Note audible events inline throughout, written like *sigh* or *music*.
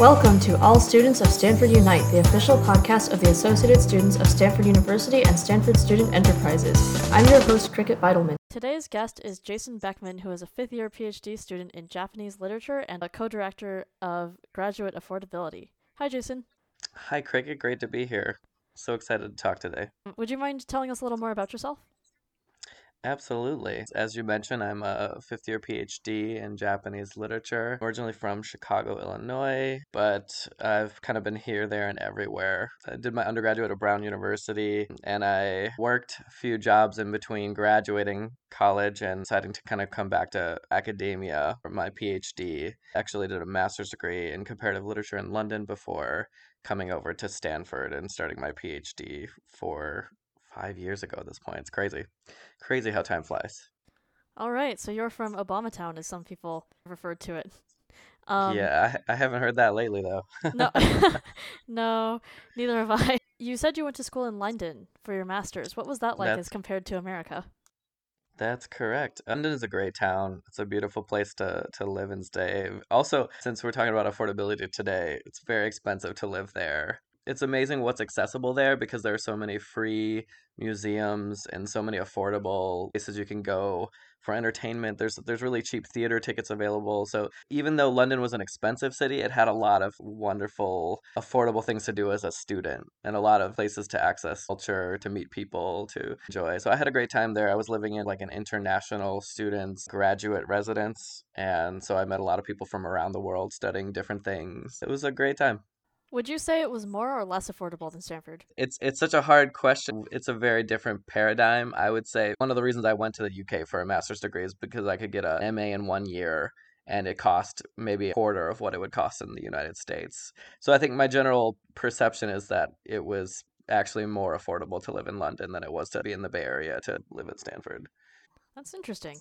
Welcome to All Students of Stanford Unite, the official podcast of the Associated Students of Stanford University and Stanford Student Enterprises. I'm your host, Cricket Beidelman. Today's guest is Jason Beckman, who is a fifth year PhD student in Japanese literature and a co director of Graduate Affordability. Hi, Jason. Hi, Cricket. Great to be here. So excited to talk today. Um, would you mind telling us a little more about yourself? Absolutely. As you mentioned, I'm a fifth year PhD in Japanese literature, originally from Chicago, Illinois, but I've kind of been here, there, and everywhere. I did my undergraduate at Brown University, and I worked a few jobs in between graduating college and deciding to kind of come back to academia for my PhD. Actually, did a master's degree in comparative literature in London before coming over to Stanford and starting my PhD for five years ago at this point. It's crazy. Crazy how time flies. All right. So you're from Obama Town, as some people referred to it. Um, yeah, I, I haven't heard that lately, though. no, *laughs* *laughs* no, neither have I. You said you went to school in London for your master's. What was that like That's... as compared to America? That's correct. London is a great town. It's a beautiful place to, to live and stay. Also, since we're talking about affordability today, it's very expensive to live there it's amazing what's accessible there because there are so many free museums and so many affordable places you can go for entertainment. There's there's really cheap theater tickets available. So even though London was an expensive city, it had a lot of wonderful affordable things to do as a student and a lot of places to access culture, to meet people, to enjoy. So I had a great time there. I was living in like an international students graduate residence and so I met a lot of people from around the world studying different things. It was a great time. Would you say it was more or less affordable than Stanford? It's it's such a hard question. It's a very different paradigm. I would say one of the reasons I went to the UK for a master's degree is because I could get an MA in one year and it cost maybe a quarter of what it would cost in the United States. So I think my general perception is that it was actually more affordable to live in London than it was to be in the Bay Area to live at Stanford. That's interesting.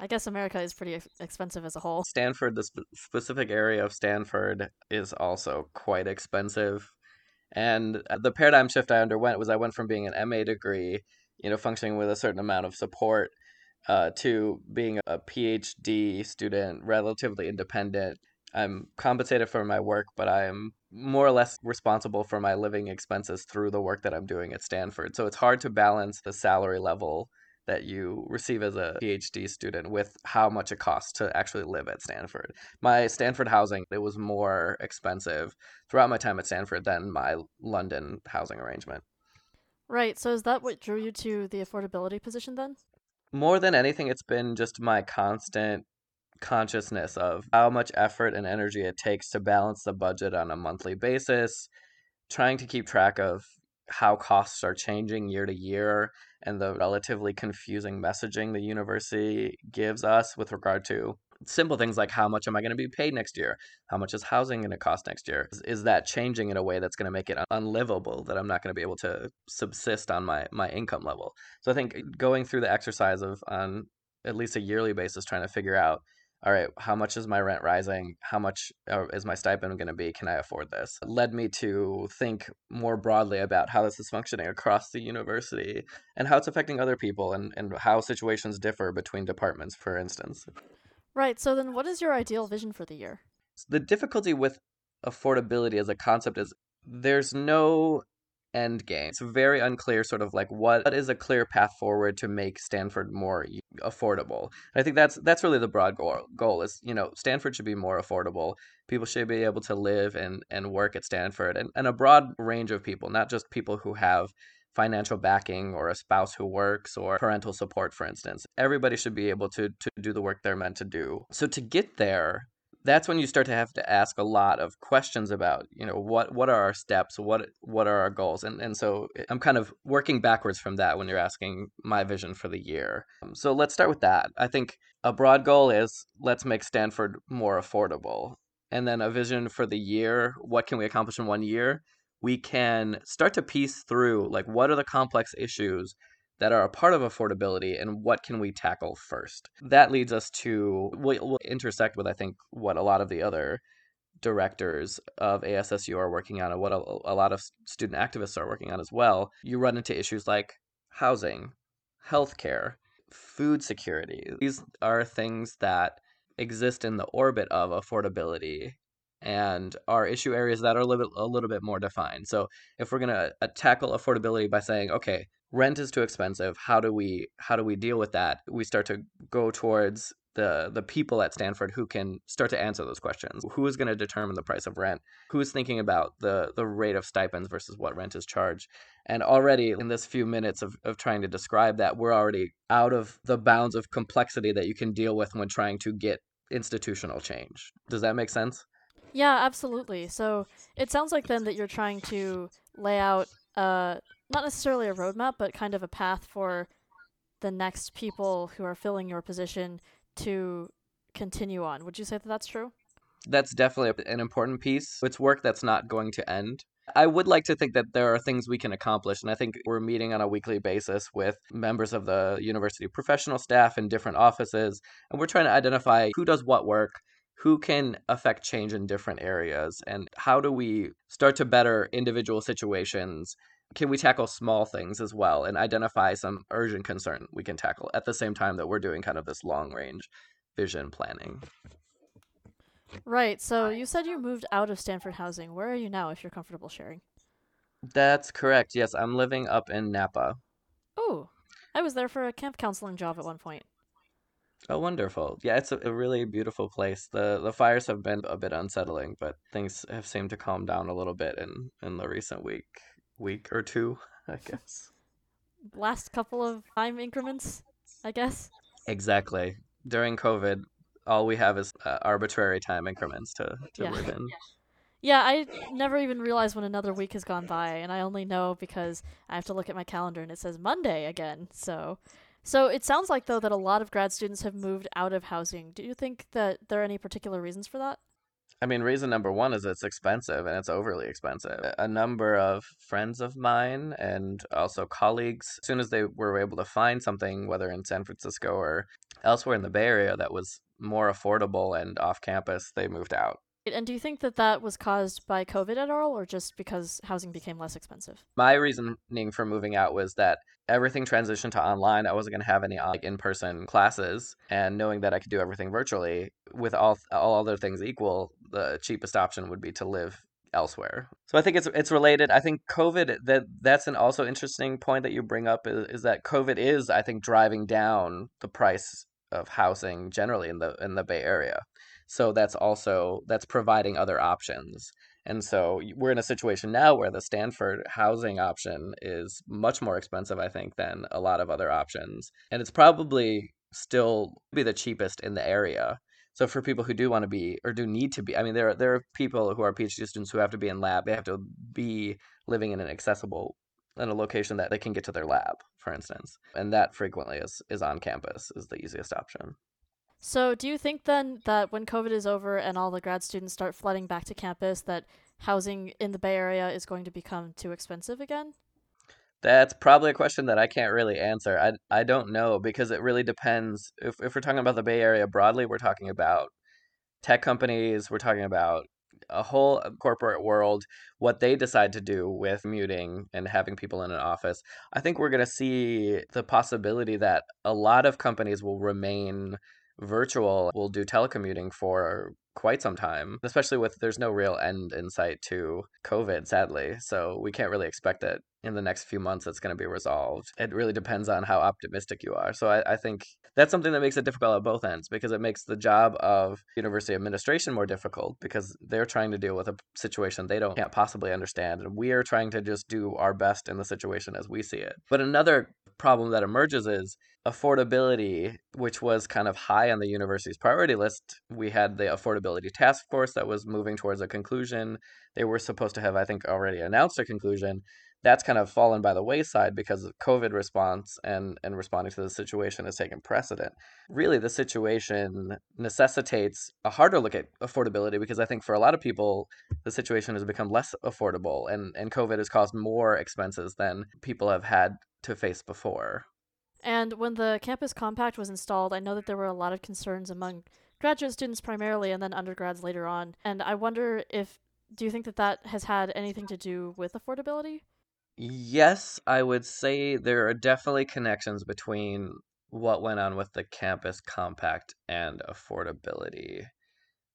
I guess America is pretty expensive as a whole. Stanford, the sp- specific area of Stanford, is also quite expensive. And uh, the paradigm shift I underwent was I went from being an MA degree, you know, functioning with a certain amount of support, uh, to being a PhD student, relatively independent. I'm compensated for my work, but I am more or less responsible for my living expenses through the work that I'm doing at Stanford. So it's hard to balance the salary level that you receive as a PhD student with how much it costs to actually live at Stanford. My Stanford housing, it was more expensive throughout my time at Stanford than my London housing arrangement. Right. So is that what drew you to the affordability position then? More than anything, it's been just my constant consciousness of how much effort and energy it takes to balance the budget on a monthly basis, trying to keep track of how costs are changing year to year and the relatively confusing messaging the university gives us with regard to simple things like how much am I going to be paid next year? How much is housing going to cost next year? Is, is that changing in a way that's going to make it unlivable that I'm not going to be able to subsist on my my income level? So I think uh, going through the exercise of on at least a yearly basis trying to figure out all right, how much is my rent rising? How much uh, is my stipend going to be? Can I afford this? Led me to think more broadly about how this is functioning across the university and how it's affecting other people and, and how situations differ between departments, for instance. Right. So, then what is your ideal vision for the year? The difficulty with affordability as a concept is there's no end game. It's very unclear, sort of like what, what is a clear path forward to make Stanford more affordable. I think that's that's really the broad goal. Goal is you know Stanford should be more affordable. People should be able to live and and work at Stanford, and and a broad range of people, not just people who have financial backing or a spouse who works or parental support for instance everybody should be able to to do the work they're meant to do so to get there that's when you start to have to ask a lot of questions about you know what what are our steps? What what are our goals? And and so eh, i'm kind of working backwards from that when you're asking my vision for the year. Um, so let's start with that. I think a broad goal is let's make stanford more affordable. And then a vision for the year what can we accomplish in one year? We can start to piece through like what are the complex issues that are a part of affordability and what can we tackle first. That leads us to, we'll, intersect with, I think, what a lot of the other directors of ASSU are working on and what a, a lot of student activists are working on as well. You run into issues like housing, healthcare, food security. These are things that exist in the orbit of affordability and our issue areas that are a little bit, a little bit more defined. So if we're going to uh, tackle affordability by saying, okay, rent is too expensive, how do we how do we deal with that? We start to go towards the the people at Stanford who can start to answer those questions. Who is going to determine the price of rent? Who's thinking about the the rate of stipends versus what rent is charged? And already in this few minutes of, of trying to describe that, we're already out of the bounds of complexity that you can deal with when trying to get institutional change. Does that make sense? Yeah, absolutely. So it sounds like then that you're trying to lay out uh not necessarily a roadmap, but kind of a path for the next people who are filling your position to continue on. Would you say that that's true? That's definitely an important piece. It's work that's not going to end. I would like to think that there are things we can accomplish, and I think we're meeting on a weekly basis with members of the university professional staff in different offices, and we're trying to identify who does what work, who can affect change in different areas, and how do we start to better individual situations? Can we tackle small things as well and identify some urgent concern we can tackle at the same time that we're doing kind of this long range vision planning? Right so you said you moved out of stanford housing. Where are you now if you're comfortable sharing? That's correct yes i'm living up in napa. Oh i was there for a camp counseling job at one point Oh, wonderful! Yeah, it's a, a, really beautiful place. the The fires have been a bit unsettling, but things have seemed to calm down a little bit in in the recent week week or two, *laughs* I guess. Last couple of time increments, I guess. Exactly. During COVID, all we have is uh, arbitrary time increments to, to yeah. live in. Yeah, I never even realized when another week has gone by, and I only know because I have to look at my calendar and it says Monday again. So, so it sounds like though that a lot of grad students have moved out of housing. Do you think that there are any particular reasons for that? I mean, reason number one is it's expensive and it's overly expensive. A number of friends of mine and also colleagues, as soon as they were able to find something, whether in San Francisco or elsewhere in the Bay Area, that was more affordable and off campus, they moved out. And do you think that that was caused by COVID at all, or just because housing became less expensive? My reasoning for moving out was that everything transitioned to online. I wasn't going to have any like in-person classes, and knowing that I could do everything virtually, with all all other things equal, the cheapest option would be to live elsewhere. So I think it's it's related. I think COVID that that's an also interesting point that you bring up is, is that COVID is I think driving down the price of housing generally in the in the Bay Area. So that's also that's providing other options. And so we're in a situation now where the Stanford housing option is much more expensive, I think, than a lot of other options. And it's probably still be the cheapest in the area. So for people who do want to be or do need to be, I mean, there are, there are people who are PhD students who have to be in lab. They have to be living in an accessible in a location that they can get to their lab, for instance, and that frequently is is on campus is the easiest option. So, do you think then that when COVID is over and all the grad students start flooding back to campus, that housing in the Bay Area is going to become too expensive again? That's probably a question that I can't really answer. I, I don't know because it really depends. If, if we're talking about the Bay Area broadly, we're talking about tech companies, we're talking about a whole uh, corporate world, what they decide to do with muting and having people in an office. I think we're going to see the possibility that a lot of companies will remain virtual will do telecommuting for quite some time, especially with there's no real end in sight to COVID, sadly. So we can't really expect that in the next few months it's going to be resolved. It really depends on how optimistic you are. So I, I think that's something that makes it difficult at both ends because it makes the job of university administration more difficult because they're trying to deal with a situation they don't can't possibly understand and we are trying to just do our best in the situation as we see it. But another problem that emerges is affordability, which was kind of high on the university's priority list. We had the affordability task force that was moving towards a conclusion. They were supposed to have, I think, already announced a conclusion. That's kind of fallen by the wayside because of COVID response and, and responding to the situation has taken precedent. Really, the situation necessitates a harder look at affordability because I think for a lot of people, the situation has become less affordable and, and COVID has caused more expenses than people have had to face before. And when the campus compact was installed, I know that there were a lot of concerns among graduate students primarily and then undergrads later on. And I wonder if do you think that that has had anything to do with affordability? Yes, I would say there are definitely connections between what went on with the campus compact and affordability.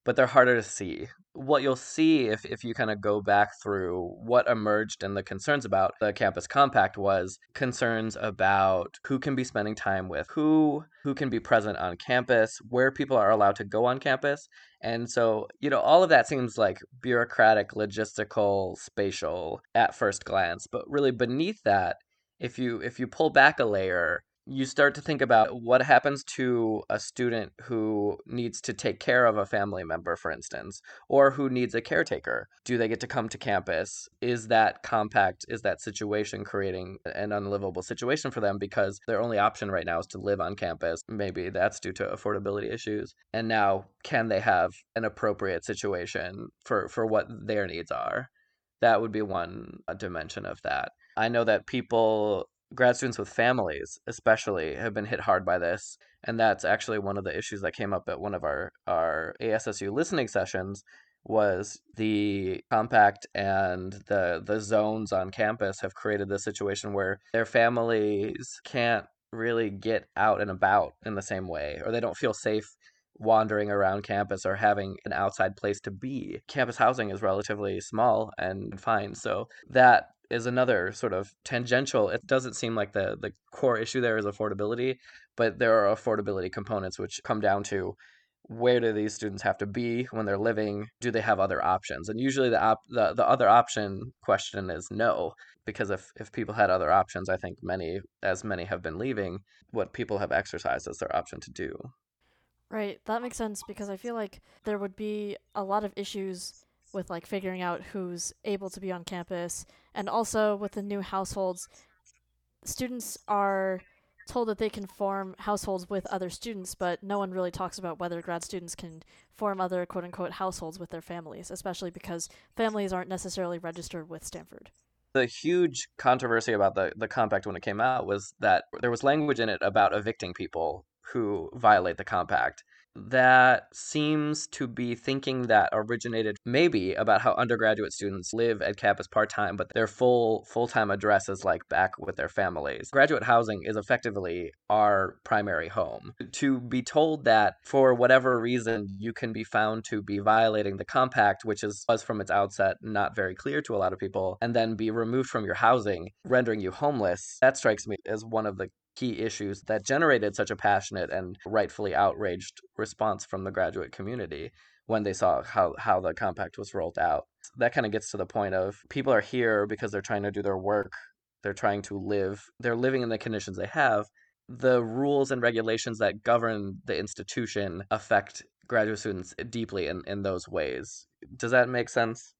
But they're harder to see. What you'll see if, if you kind of go back through what emerged and the concerns about the campus compact was concerns about who can be spending time with, who who can be present on campus, where people are allowed to go on campus. And so, you know, all of that seems like bureaucratic, logistical, spatial at first glance, but really beneath that, if you if you pull back a layer, you start to think about what happens to a student who needs to take care of a family member, for instance, or who needs a caretaker. Do they get to come to campus? Is that compact, is that situation creating an unlivable situation for them because their only option right now is to live on campus? Maybe that's due to affordability issues. And now, can they have an appropriate situation for, for what their needs are? That would be one uh, dimension of that. I know that people grad students with families especially have been hit hard by this and that's actually one of the issues that came up at one of our our ASSU listening sessions was the compact and the the zones on campus have created this situation where their families can't really get out and about in the same way or they don't feel safe wandering around campus or having an outside place to be. Campus housing is relatively small and fine, so that is another sort of tangential. It doesn't seem like the the core issue there is affordability, but there are affordability components which come down to where do these students have to be when they're living? Do they have other options? And usually the op- the, the other option question is no, because if, if people had other options, I think many as many have been leaving, what people have exercised as their option to do. Right, that makes sense because I feel like there would be a lot of issues with like figuring out who's able to be on campus. And also with the new households students are told that they can form households with other students but no one really talks about whether grad students can form other quote unquote households with their families especially because families aren't necessarily registered with Stanford. The huge controversy about the, the compact when it came out was that there was language in it about evicting people who violate the compact that seems to be thinking that originated maybe about how undergraduate students live at campus part-time but their full full-time address is like back with their families. Graduate housing is effectively our primary home. To be told that for whatever reason you can be found to be violating the compact which is was from its outset not very clear to a lot of people and then be removed from your housing rendering you homeless that strikes me as one of the key issues that generated such a passionate and rightfully outraged response from the graduate community when they saw how, how the compact was rolled out. That kind of gets to the point of people are here because they're trying to do their work, they're trying to live, they're living in the conditions they have. The rules and regulations that govern the institution affect graduate students deeply in, in those ways. Does that make sense?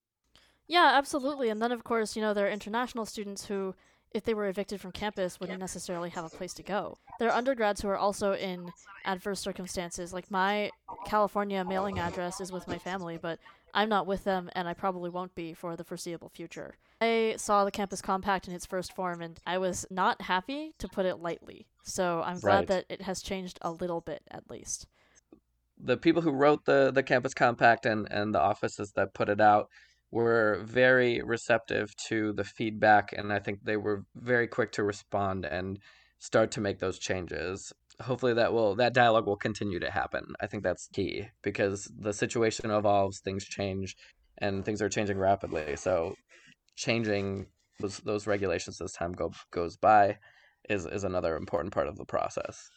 Yeah, absolutely. And then, of course, you know, there are international students who if they were evicted from campus, wouldn't necessarily have a place to go. There are undergrads who are also in adverse circumstances. Like my California mailing address is with my family, but I'm not with them, and I probably won't be for the foreseeable future. I saw the campus compact in its first form, and I was not happy, to put it lightly. So I'm glad right. that it has changed a little bit, at least. The people who wrote the, the campus compact and, and the offices that put it out were very receptive to the feedback and I think they were very quick to respond and start to make those changes. Hopefully that will that dialogue will continue to happen. I think that's key because the situation evolves, things change and things are changing rapidly. So changing those those regulations as time go, goes by is is another important part of the process.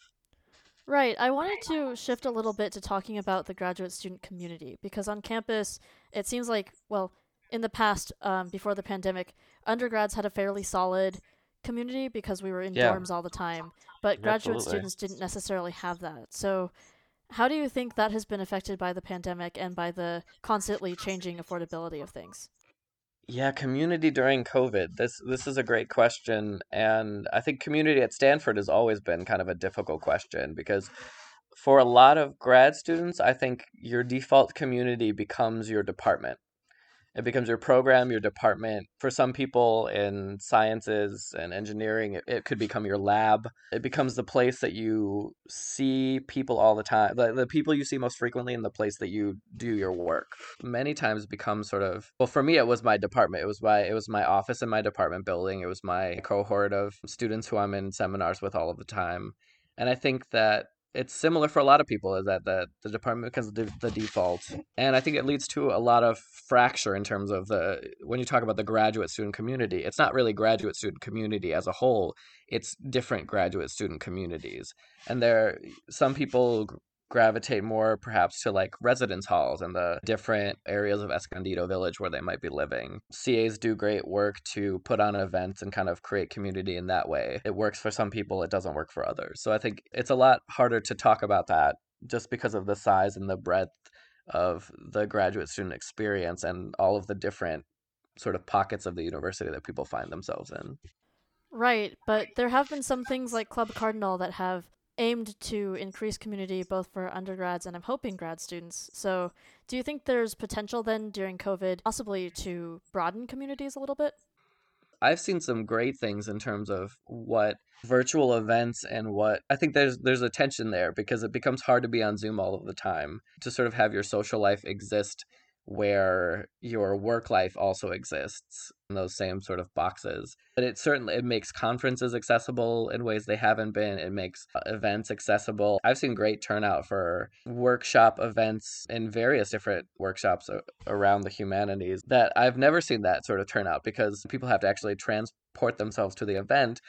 Right. I wanted to shift a little bit to talking about the graduate student community because on campus it seems like well in the past, um, before the pandemic, undergrads had a fairly solid community because we were in yeah. dorms all the time, but graduate Absolutely. students didn't necessarily have that. So, how do you think that has been affected by the pandemic and by the constantly changing affordability of things? Yeah, community during COVID. This this is a great question, and I think community at Stanford has always been kind of a difficult question because for a lot of grad students, I think your default community becomes your department it becomes your program, your department. For some people in sciences and engineering, it, it could become your lab. It becomes the place that you see people all the time. The, the people you see most frequently in the place that you do your work. Many times become sort of well for me it was my department. It was my it was my office in my department building. It was my cohort of students who I'm in seminars with all of the time. And I think that it's similar for a lot of people is that the, the department becomes the, the default and i think it leads to a lot of fracture in terms of the when you talk about the graduate student community it's not really graduate student community as a whole it's different graduate student communities and there some people gravitate more perhaps to like residence halls and the different areas of Escondido Village where they might be living. CAs do great work to put on events and kind of create community in that way. It works for some people, it doesn't work for others. So I think it's a lot harder to talk about that just because of the size and the breadth of the graduate student experience and all of the different sort of pockets of the university that people find themselves in. Right, but there have been some things like Club Cardinal that have aimed to increase community both for undergrads and I'm hoping grad students. So, do you think there's potential then during COVID possibly to broaden communities a little bit? I've seen some great things in terms of what virtual events and what I think there's there's a tension there because it becomes hard to be on Zoom all of the time to sort of have your social life exist where your work life also exists in those same sort of boxes. But it certainly it makes conferences accessible in ways they haven't been. It makes uh, events accessible. I've seen great turnout for workshop events in various different workshops around the humanities that i've never seen that sort of turnout because people have to actually transport themselves to the event.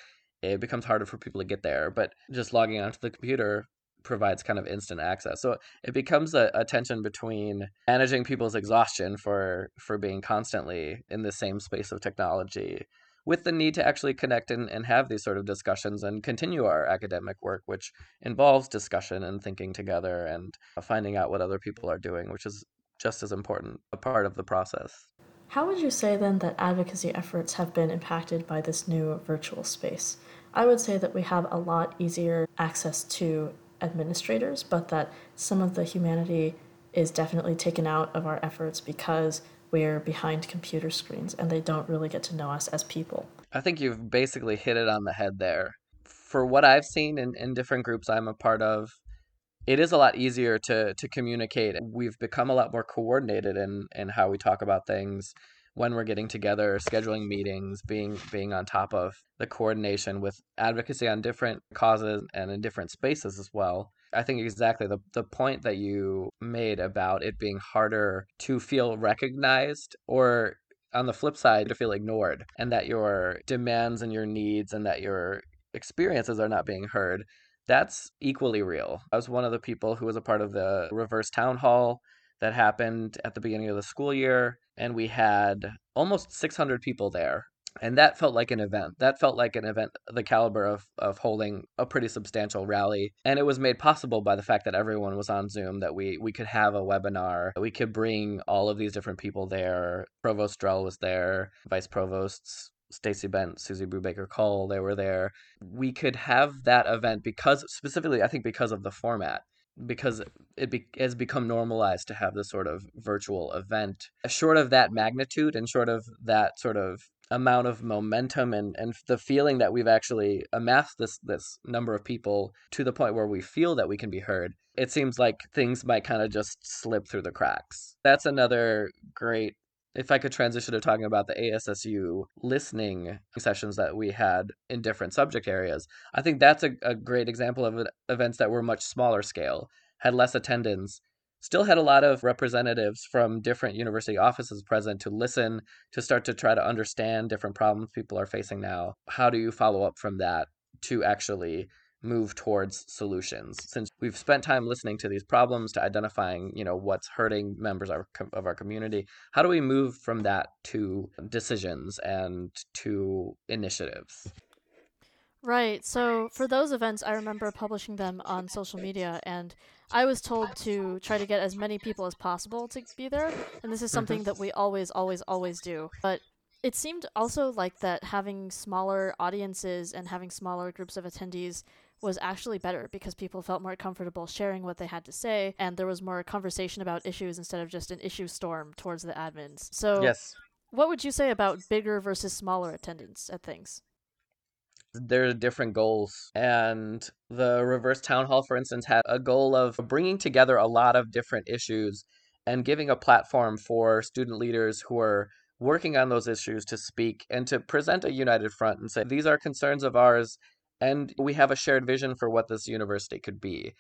It becomes harder for people to get there. But just logging onto the computer provides kind of instant access. So it becomes a, a, tension between managing people's exhaustion for for being constantly in the same space of technology with the need to actually connect and, and have these sort of discussions and continue our academic work, which involves discussion and thinking together and finding out what other people are doing, which is just as important a part of the process. How would you say then that advocacy efforts have been impacted by this new virtual space? I would say that we have a lot easier access to administrators, but that some of the humanity is definitely taken out of our efforts because we're behind computer screens and they don't really get to know us as people. I think you've basically hit it on the head there. For what I've seen in, in different groups I'm a part of, it is a lot easier to to communicate. We've become a lot more coordinated in, in how we talk about things when we're getting together, scheduling meetings, being being on top of the coordination with advocacy on different causes and in different spaces as well. I think exactly the the point that you made about it being harder to feel recognized or on the flip side to feel ignored and that your demands and your needs and that your experiences are not being heard that's equally real. I was one of the people who was a part of the reverse town hall that happened at the beginning of the school year and we had almost 600 people there. And that felt like an event. That felt like an event the caliber of, of holding a pretty substantial rally. And it was made possible by the fact that everyone was on zoom that we we could have a webinar. We could bring all of these different people there. Provost drell was there vice provosts Stacey Bent, Susie Brubaker Cole, they were there. We could have that event because, specifically, I think because of the format because it be- has become normalized to have this sort of virtual event. Short of that magnitude and short of that sort of amount of momentum and, and the feeling that we've actually amassed this this number of people to the point where we feel that we can be heard, it seems like things might kind of just slip through the cracks. That's another great if I could transition to talking about the ASSU listening sessions that we had in different subject areas, I think that's a, a great example of events that were much smaller scale, had less attendance, still had a lot of representatives from different university offices present to listen, to start to try to understand different problems people are facing now. How do you follow up from that to actually move towards solutions. Since we've spent time listening to these problems to identifying you know what's hurting members of our, of our community how do we move from that to decisions and to initiatives? Right. So for those events i remember publishing them on social media and i was told to try to get as many people as possible to be there and this is something mm-hmm. that we always always always do. But it seemed also like that having smaller audiences and having smaller groups of attendees was actually better because people felt more comfortable sharing what they had to say and there was more conversation about issues instead of just an issue storm towards the admins. So Yes. What would you say about bigger versus smaller attendance at things? There are different goals. And the reverse town hall, for instance, had a goal of bringing together a lot of different issues and giving a platform for student leaders who are working on those issues to speak and to present a united front and say, these are concerns of ours and we have a shared vision for what this university could be.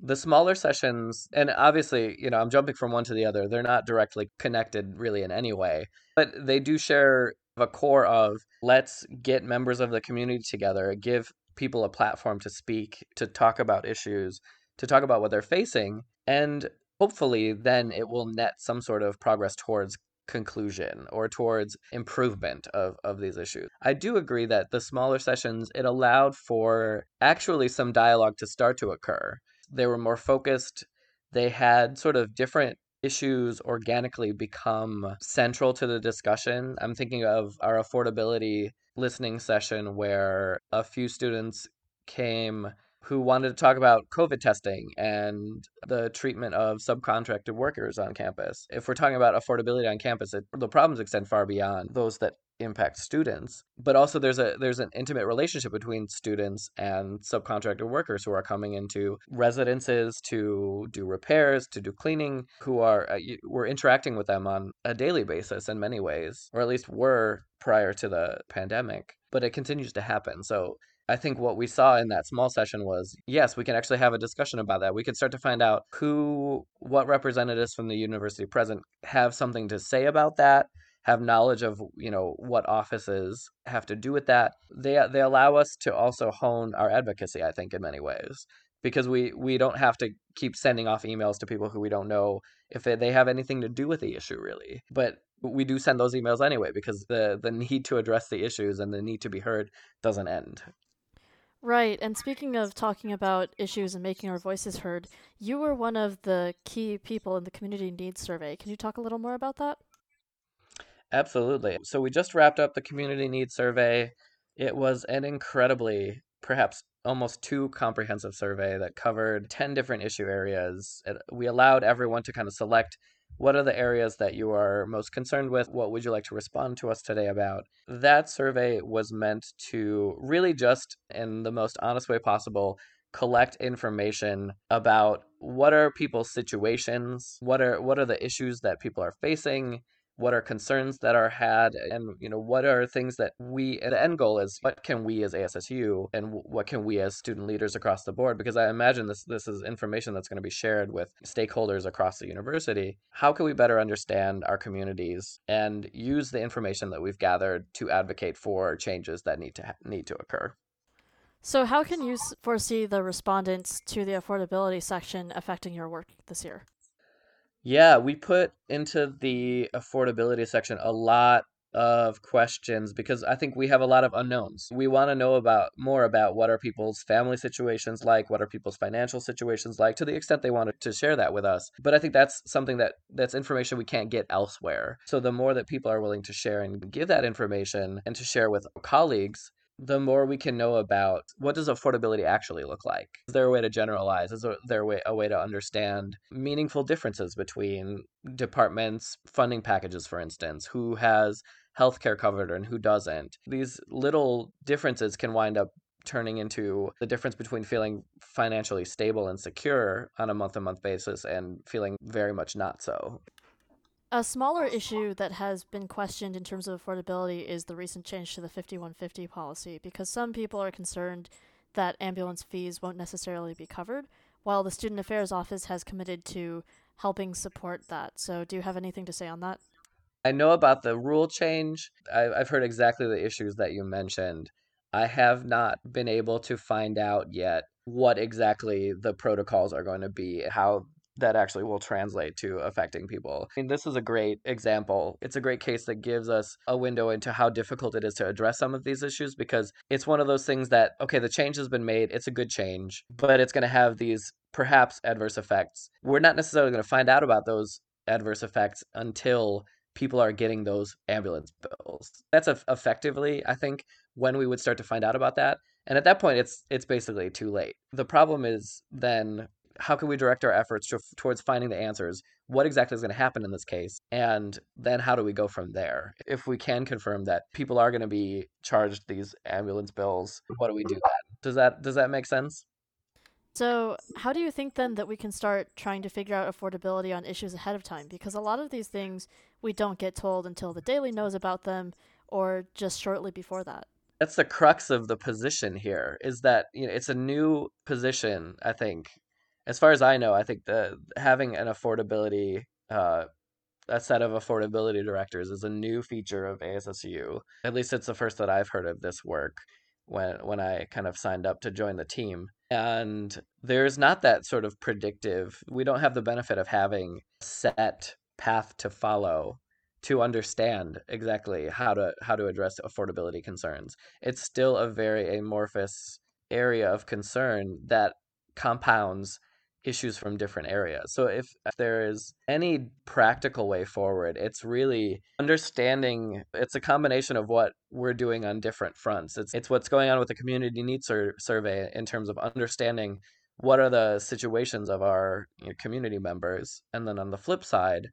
The smaller sessions, and obviously, you know, I'm jumping from one to the other, they're not directly connected really in any way, but they do share a core of let's get members of the community together, give people a platform to speak, to talk about issues, to talk about what they're facing, and hopefully then it will net some sort of progress towards conclusion or towards improvement of, of these issues. I do agree that the smaller sessions, it allowed for actually some dialogue to start to occur. They were more focused. They had sort of different issues organically become central to the discussion. I'm thinking of our affordability listening session where a few students came who wanted to talk about COVID testing and the treatment of subcontracted workers on campus. If we're talking about affordability on campus, it, the problems extend far beyond those that impact students but also there's a there's an intimate relationship between students and subcontracted workers who are coming into residences to do repairs to do cleaning who are uh, we're interacting with them on a daily basis in many ways or at least were prior to the pandemic but it continues to happen so I think what we saw in that small session was yes, we can actually have a discussion about that. We can start to find out who, what representatives from the university present have something to say about that, have knowledge of you know what offices have to do with that. They they allow us to also hone our advocacy. I think in many ways because we we don't have to keep sending off emails to people who we don't know if they, they have anything to do with the issue really but we do send those emails anyway because the the need to address the issues and the need to be heard doesn't end Right. And speaking of talking about issues and making our voices heard, you were one of the key people in the community needs survey. Can you talk a little more about that? Absolutely. So we just wrapped up the community needs survey. It was an incredibly, perhaps almost too comprehensive survey that covered 10 different issue areas. We allowed everyone to kind of select what are the areas that you are most concerned with? What would you like to respond to us today about? That survey was meant to really just, in the most honest way possible, collect information about what are people's situations, what are what are the issues that people are facing, what are concerns that are had and you know what are things that we the end goal is what can we as ASSU and what can we as student leaders across the board? Because I imagine this this is information that's going to be shared with stakeholders across the university. How can we better understand our communities and use the information that we've gathered to advocate for changes that need to need to occur? So how can you foresee the respondents to the affordability section affecting your work this year yeah, we put into the affordability section a lot of questions because I think we have a lot of unknowns. We want to know about more about what are people's family situations like, what are people's financial situations like to the extent they wanted to share that with us. But I think that's something that that's information we can't get elsewhere. So the more that people are willing to share and give that information and to share with colleagues, the more we can know about what does affordability actually look like? Is there a way to generalize? Is there a way, a way to understand meaningful differences between departments funding packages for instance who has healthcare covered and who doesn't? These little differences can wind up turning into the difference between feeling financially stable and secure on a month to month basis and feeling very much not so a smaller issue that has been questioned in terms of affordability is the recent change to the 5150 policy because some people are concerned that ambulance fees won't necessarily be covered, while the Student Affairs Office has committed to helping support that. So, do you have anything to say on that? I know about the rule change. I've heard exactly the issues that you mentioned. I have not been able to find out yet what exactly the protocols are going to be, how that actually will translate to affecting people. I mean, this is a great example. It's a great case that gives us a window into how difficult it is to address some of these issues because it's one of those things that, okay, the change has been made, it's a good change, but it's going to have these perhaps adverse effects. We're not necessarily going to find out about those adverse effects until people are getting those ambulance bills. That's effectively, I think, when we would start to find out about that. And at that point, it's it's basically too late. The problem is then how can we direct our efforts to, towards finding the answers? What exactly is going to happen in this case? And then how do we go from there? If we can confirm that people are going to be charged these ambulance bills, what do we do then? Does that does that make sense? So, how do you think then that we can start trying to figure out affordability on issues ahead of time? Because a lot of these things we don't get told until the daily knows about them or just shortly before that. that's the crux of the position here is that you know it's a new position i think as far as i know i think the having an affordability uh, a set of affordability directors is a new feature of ASSU. At least it's the first that I've heard of this work when when I kind of signed up to join the team. And there's not that sort of predictive. We don't have the benefit of having set path to follow to understand exactly how to how to address affordability concerns. It's still a very amorphous area of concern that compounds issues from different areas. So if, there is any practical way forward, it's really understanding it's a combination of what we're doing on different fronts. It's it's what's going on with the community needs sur- survey in terms of understanding what are the situations of our you know, community members and then on the flip side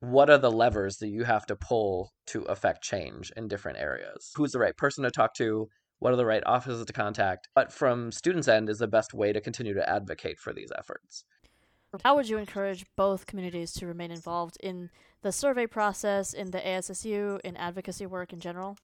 what are the levers that you have to pull to affect change in different areas who's the right person to talk to what are the right offices to contact but from students end is the best way to continue to advocate for these efforts how would you encourage both communities to remain involved in the survey process in the ASSU in advocacy work in general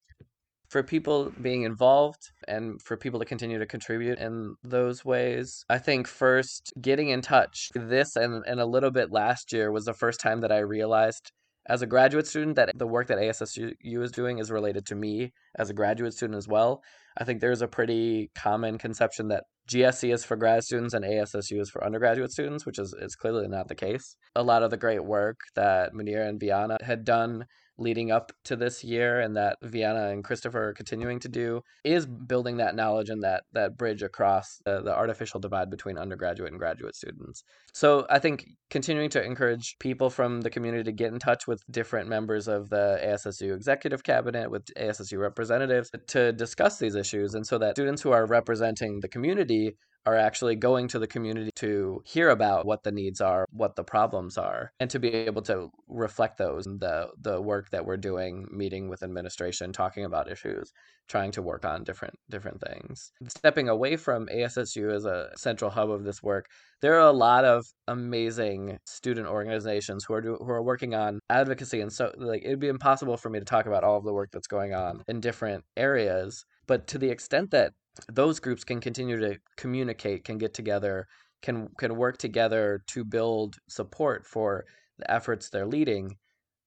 for people being involved and for people to continue to contribute in those ways. I think first getting in touch. This and, and a little bit last year was the first time that I realized as a graduate student that the work that ASSU is doing is related to me as a graduate student as well. I think there's a pretty common conception that GSC is for grad students and ASSU is for undergraduate students, which is, is clearly not the case. A lot of the great work that Munira and Viana had done leading up to this year and that Viana and Christopher are continuing to do is building that knowledge and that that bridge across the, the artificial divide between undergraduate and graduate students. So I think continuing to encourage people from the community to get in touch with different members of the ASSU executive cabinet, with ASSU representatives to discuss these issues and so that students who are representing the community are actually going to the community to hear about what the needs are, what the problems are, and to be able to reflect those in the the work that we're doing, meeting with administration, talking about issues, trying to work on different different things. Stepping away from ASSU as a central hub of this work, there are a lot of amazing student organizations who are do, who are working on advocacy and so like it'd be impossible for me to talk about all of the work that's going on in different areas but to the extent that those groups can continue to communicate, can get together, can can work together to build support for the efforts they're leading.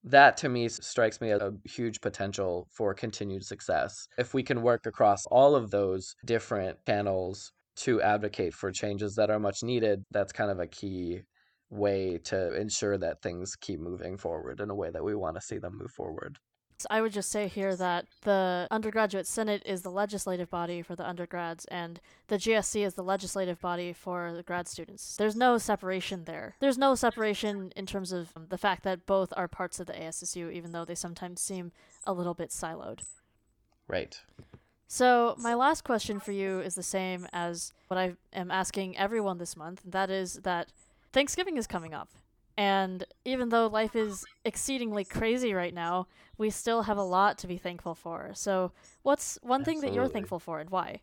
That to me strikes me as a huge potential for continued success. If we can work across all of those different channels to advocate for changes that are much needed, that's kind of a key way to ensure that things keep moving forward in a way that we want to see them move forward. I would just say here that the undergraduate senate is the legislative body for the undergrads, and the GSC is the legislative body for the grad students. There's no separation there. There's no separation in terms of um, the fact that both are parts of the ASSU, even though they sometimes seem a little bit siloed. Right. So, my last question for you is the same as what I am asking everyone this month, and that is that Thanksgiving is coming up. And even though life is exceedingly crazy right now, we still have a lot to be thankful for. So, what's one Absolutely. thing that you're thankful for and why?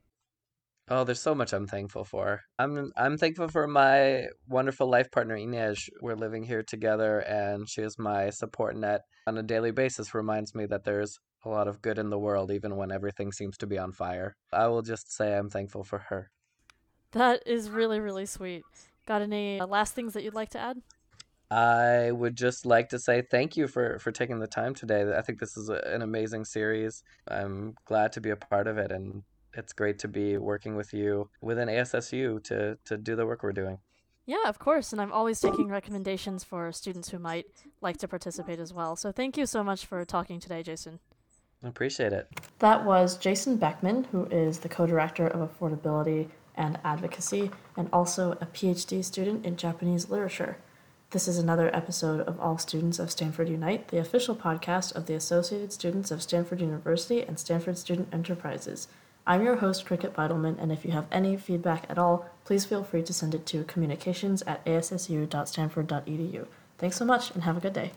Oh, there's so much I'm thankful for. I'm I'm thankful for my wonderful life partner Inez. We're living here together and she is my support net on a daily basis reminds me that there's a lot of good in the world even when everything seems to be on fire. I will just say I'm thankful for her. That is really really sweet. Got any uh, last things that you'd like to add? I would just like to say thank you for, for taking the time today. I think this is a, an amazing series. I'm glad to be a part of it, and it's great to be working with you within ASSU to, to do the work we're doing. Yeah, of course. And I'm always taking recommendations for students who might like to participate as well. So thank you so much for talking today, Jason. I appreciate it. That was Jason Beckman, who is the co director of affordability and advocacy, and also a PhD student in Japanese literature. This is another episode of All Students of Stanford Unite, the official podcast of the Associated Students of Stanford University and Stanford Student Enterprises. I'm your host, Cricket Beidelman, and if you have any feedback at all, please feel free to send it to communications at assu.stanford.edu. Thanks so much and have a good day.